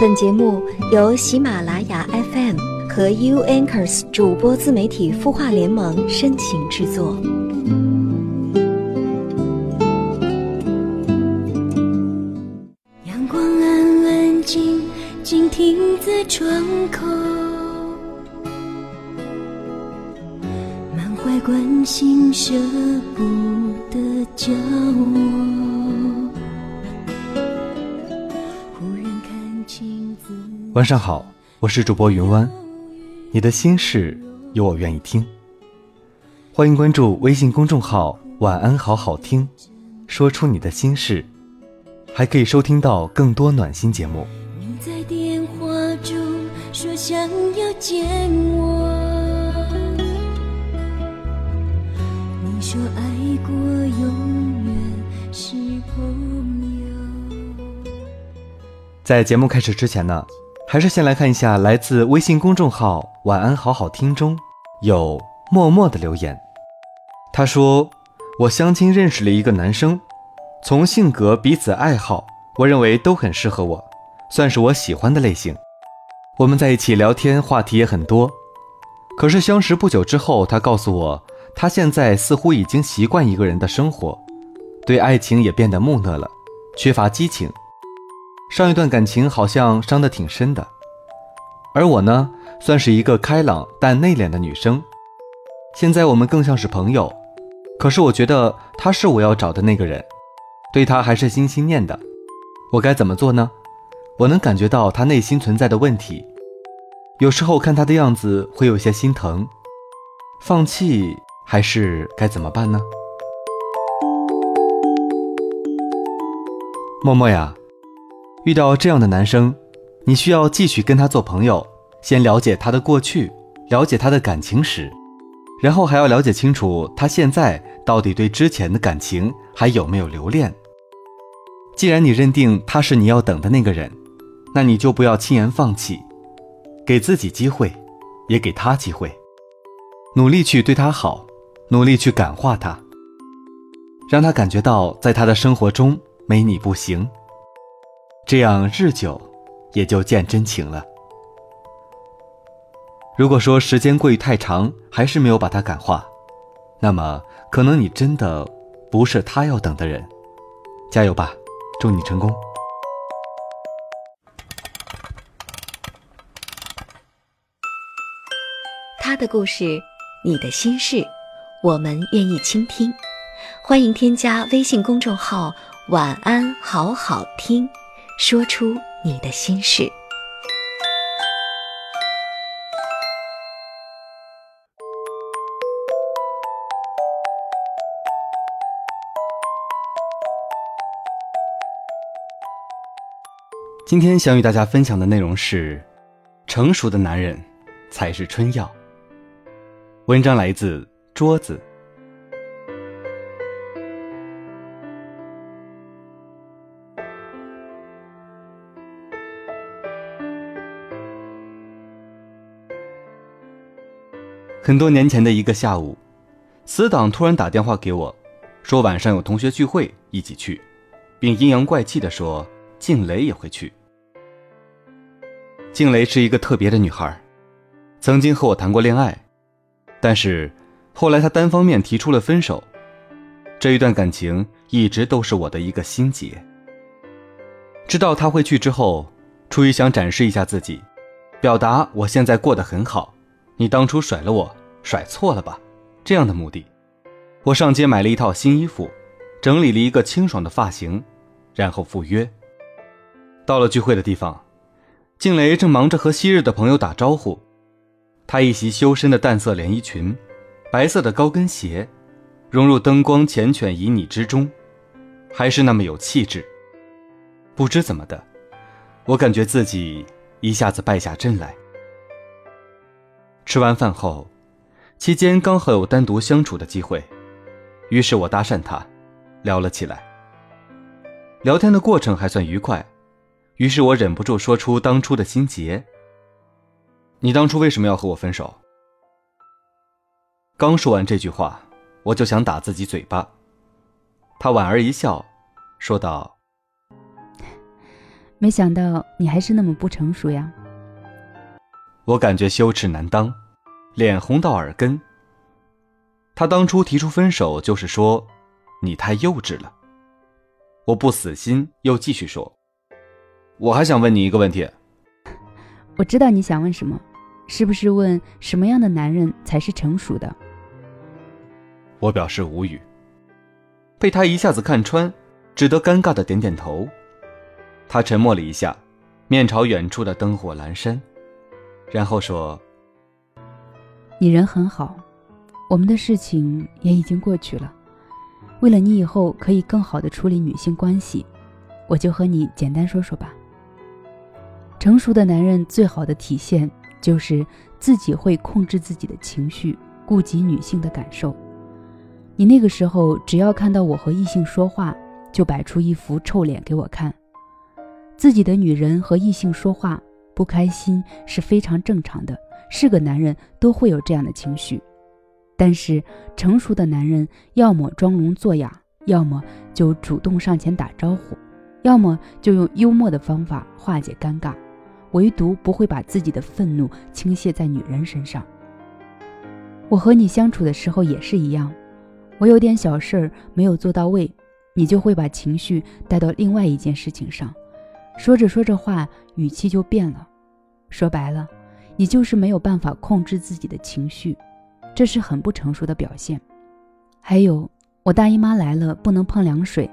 本节目由喜马拉雅 FM 和 U Anchors 主播自媒体孵化联盟深情制作。阳光安安静静停在窗口，满怀关心舍不得叫我。晚上好，我是主播云湾，你的心事有我愿意听。欢迎关注微信公众号“晚安好好听”，说出你的心事，还可以收听到更多暖心节目。你在电话中说想要见我，你说爱过永远是朋友。在节目开始之前呢，还是先来看一下来自微信公众号“晚安好好听”中有默默的留言。他说：“我相亲认识了一个男生，从性格、彼此爱好，我认为都很适合我，算是我喜欢的类型。我们在一起聊天，话题也很多。可是相识不久之后，他告诉我，他现在似乎已经习惯一个人的生活，对爱情也变得木讷了，缺乏激情。上一段感情好像伤得挺深的，而我呢，算是一个开朗但内敛的女生。现在我们更像是朋友，可是我觉得他是我要找的那个人，对他还是心心念的。我该怎么做呢？我能感觉到他内心存在的问题，有时候看他的样子会有些心疼。放弃还是该怎么办呢？默默呀，遇到这样的男生，你需要继续跟他做朋友，先了解他的过去，了解他的感情史，然后还要了解清楚他现在到底对之前的感情还有没有留恋。既然你认定他是你要等的那个人，那你就不要轻言放弃，给自己机会，也给他机会，努力去对他好，努力去感化他，让他感觉到在他的生活中没你不行。这样日久，也就见真情了。如果说时间过于太长，还是没有把他感化，那么可能你真的不是他要等的人。加油吧，祝你成功。他的故事，你的心事，我们愿意倾听。欢迎添加微信公众号“晚安好好听”，说出你的心事。今天想与大家分享的内容是：成熟的男人才是春药。文章来自桌子。很多年前的一个下午，死党突然打电话给我，说晚上有同学聚会，一起去，并阴阳怪气地说静蕾也会去。静蕾是一个特别的女孩，曾经和我谈过恋爱，但是后来她单方面提出了分手。这一段感情一直都是我的一个心结。知道她会去之后，出于想展示一下自己，表达我现在过得很好，你当初甩了我，甩错了吧？这样的目的，我上街买了一套新衣服，整理了一个清爽的发型，然后赴约。到了聚会的地方。静蕾正忙着和昔日的朋友打招呼，她一袭修身的淡色连衣裙，白色的高跟鞋，融入灯光缱绻旖旎之中，还是那么有气质。不知怎么的，我感觉自己一下子败下阵来。吃完饭后，期间刚好有单独相处的机会，于是我搭讪他，聊了起来。聊天的过程还算愉快。于是我忍不住说出当初的心结。你当初为什么要和我分手？刚说完这句话，我就想打自己嘴巴。他莞尔一笑，说道：“没想到你还是那么不成熟呀。我感觉羞耻难当，脸红到耳根。他当初提出分手，就是说你太幼稚了。我不死心，又继续说：“我还想问你一个问题。”我知道你想问什么，是不是问什么样的男人才是成熟的？我表示无语，被他一下子看穿，只得尴尬的点点头。他沉默了一下，面朝远处的灯火阑珊，然后说：“你人很好，我们的事情也已经过去了。为了你以后可以更好的处理女性关系，我就和你简单说说吧。成熟的男人最好的体现就是自己会控制自己的情绪，顾及女性的感受。你那个时候只要看到我和异性说话，就摆出一副臭脸给我看。”自己的女人和异性说话不开心是非常正常的，是个男人都会有这样的情绪。但是成熟的男人要么装聋作哑，要么就主动上前打招呼，要么就用幽默的方法化解尴尬，唯独不会把自己的愤怒倾泻在女人身上。我和你相处的时候也是一样，我有点小事儿没有做到位，你就会把情绪带到另外一件事情上。说着说着话，语气就变了。说白了，你就是没有办法控制自己的情绪，这是很不成熟的表现。还有，我大姨妈来了，不能碰凉水，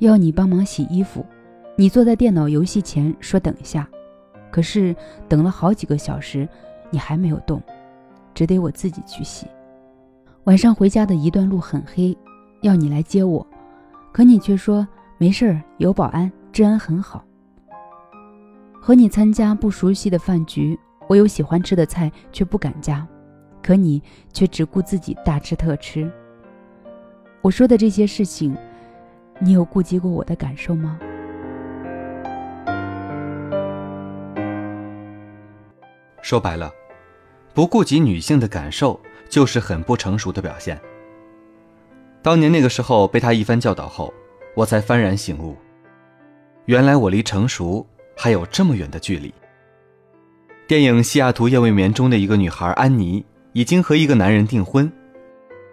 要你帮忙洗衣服。你坐在电脑游戏前说等一下，可是等了好几个小时，你还没有动，只得我自己去洗。晚上回家的一段路很黑，要你来接我，可你却说没事儿，有保安，治安很好。和你参加不熟悉的饭局，我有喜欢吃的菜却不敢加，可你却只顾自己大吃特吃。我说的这些事情，你有顾及过我的感受吗？说白了，不顾及女性的感受，就是很不成熟的表现。当年那个时候被他一番教导后，我才幡然醒悟，原来我离成熟。还有这么远的距离。电影《西雅图夜未眠》中的一个女孩安妮已经和一个男人订婚，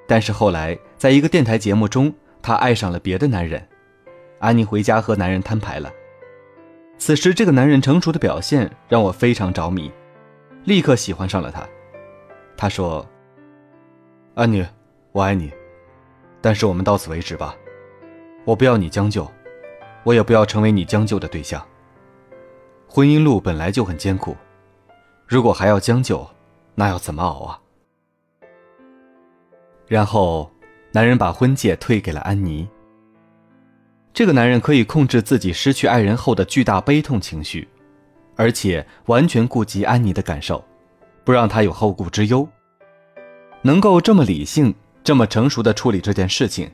但是后来在一个电台节目中，她爱上了别的男人。安妮回家和男人摊牌了。此时，这个男人成熟的表现让我非常着迷，立刻喜欢上了他。他说：“安妮，我爱你，但是我们到此为止吧。我不要你将就，我也不要成为你将就的对象。”婚姻路本来就很艰苦，如果还要将就，那要怎么熬啊？然后，男人把婚戒退给了安妮。这个男人可以控制自己失去爱人后的巨大悲痛情绪，而且完全顾及安妮的感受，不让她有后顾之忧。能够这么理性、这么成熟的处理这件事情，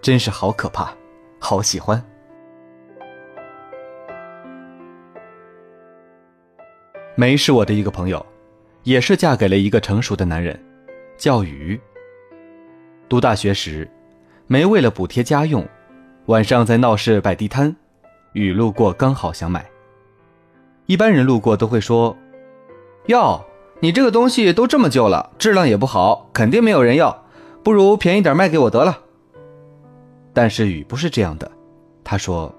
真是好可怕，好喜欢。梅是我的一个朋友，也是嫁给了一个成熟的男人，叫雨。读大学时，梅为了补贴家用，晚上在闹市摆地摊，雨路过刚好想买。一般人路过都会说：“哟，你这个东西都这么旧了，质量也不好，肯定没有人要，不如便宜点卖给我得了。”但是雨不是这样的，他说：“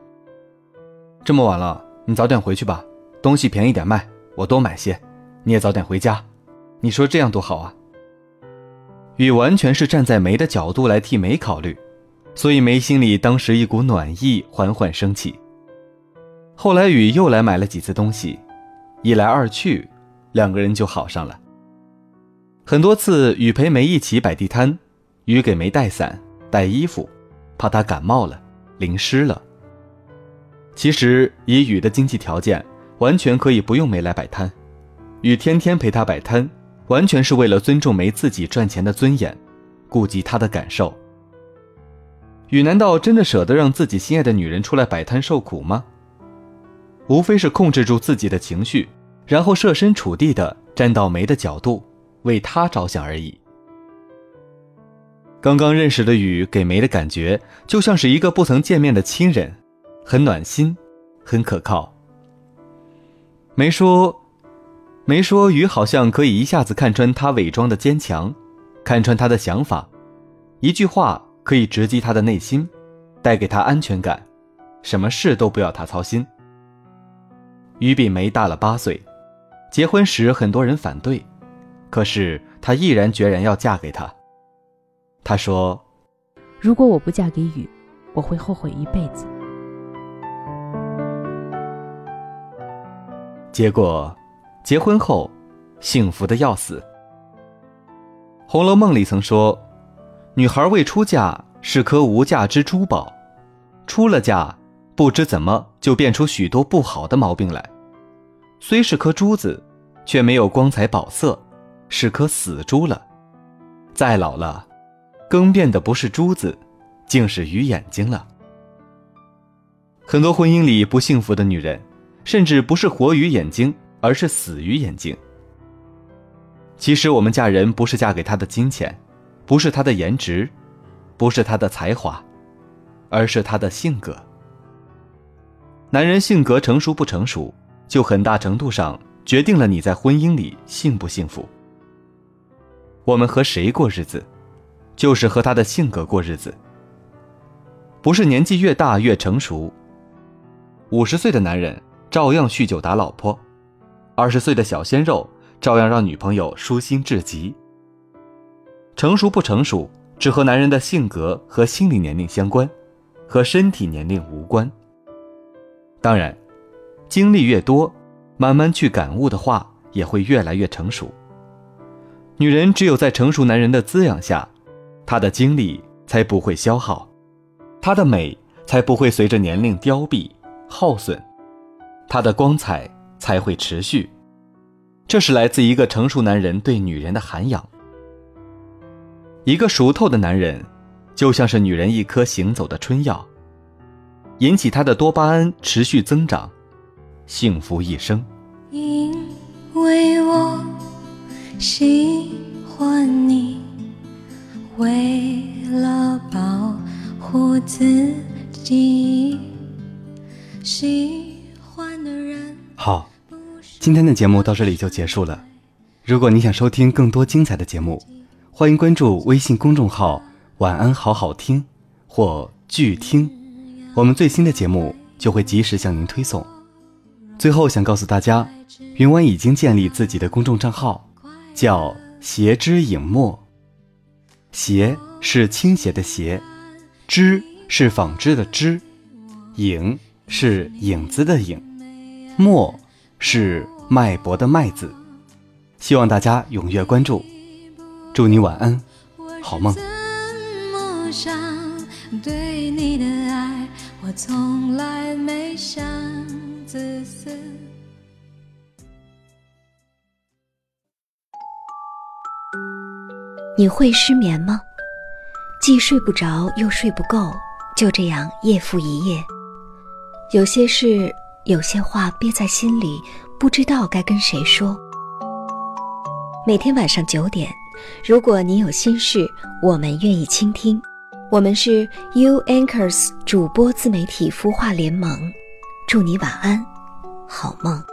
这么晚了，你早点回去吧，东西便宜点卖。”我多买些，你也早点回家。你说这样多好啊！雨完全是站在梅的角度来替梅考虑，所以梅心里当时一股暖意缓缓升起。后来雨又来买了几次东西，一来二去，两个人就好上了。很多次雨陪梅一起摆地摊，雨给梅带伞、带衣服，怕她感冒了、淋湿了。其实以雨的经济条件。完全可以不用梅来摆摊，雨天天陪她摆摊，完全是为了尊重梅自己赚钱的尊严，顾及她的感受。雨难道真的舍得让自己心爱的女人出来摆摊受苦吗？无非是控制住自己的情绪，然后设身处地的站到梅的角度，为她着想而已。刚刚认识的雨给梅的感觉就像是一个不曾见面的亲人，很暖心，很可靠。梅说，梅说，雨好像可以一下子看穿他伪装的坚强，看穿他的想法，一句话可以直击他的内心，带给他安全感，什么事都不要他操心。雨比梅大了八岁，结婚时很多人反对，可是她毅然决然要嫁给他。她说：“如果我不嫁给雨，我会后悔一辈子。”结果，结婚后，幸福的要死。《红楼梦》里曾说：“女孩未出嫁是颗无价之珠宝，出了嫁。”不知怎么就变出许多不好的毛病来，虽是颗珠子，却没有光彩宝色，是颗死珠了。再老了，更变的不是珠子，竟是鱼眼睛了。很多婚姻里不幸福的女人，甚至不是活于眼睛，而是死于眼睛。其实我们嫁人不是嫁给他的金钱，不是他的颜值，不是他的才华，而是他的性格。男人性格成熟不成熟，就很大程度上决定了你在婚姻里幸不幸福。我们和谁过日子，就是和他的性格过日子。不是年纪越大越成熟。五十岁的男人照样酗酒打老婆，二十岁的小鲜肉照样让女朋友舒心至极。成熟不成熟，只和男人的性格和心理年龄相关，和身体年龄无关。当然，经历越多，慢慢去感悟的话，也会越来越成熟。女人只有在成熟男人的滋养下，她的精力才不会消耗，她的美才不会随着年龄凋敝耗损，他的光彩才会持续。这是来自一个成熟男人对女人的涵养。一个熟透的男人，就像是女人一颗行走的春药。引起他的多巴胺持续增长，幸福一生。因为我喜欢你，为了保护自己，喜。好，今天的节目到这里就结束了。如果你想收听更多精彩的节目，欢迎关注微信公众号“晚安好好听”或“剧听”。我们最新的节目就会及时向您推送。最后想告诉大家，云湾已经建立自己的公众账号，叫“斜之影墨”。斜是倾斜的斜，织是纺织的织，影是影子的影，墨是脉搏的脉字。希望大家踊跃关注。祝你晚安，好梦。对你的爱。我从来没想自私。你会失眠吗？既睡不着又睡不够，就这样夜复一夜。有些事，有些话憋在心里，不知道该跟谁说。每天晚上九点，如果你有心事，我们愿意倾听。我们是 U Anchors 主播自媒体孵化联盟，祝你晚安，好梦。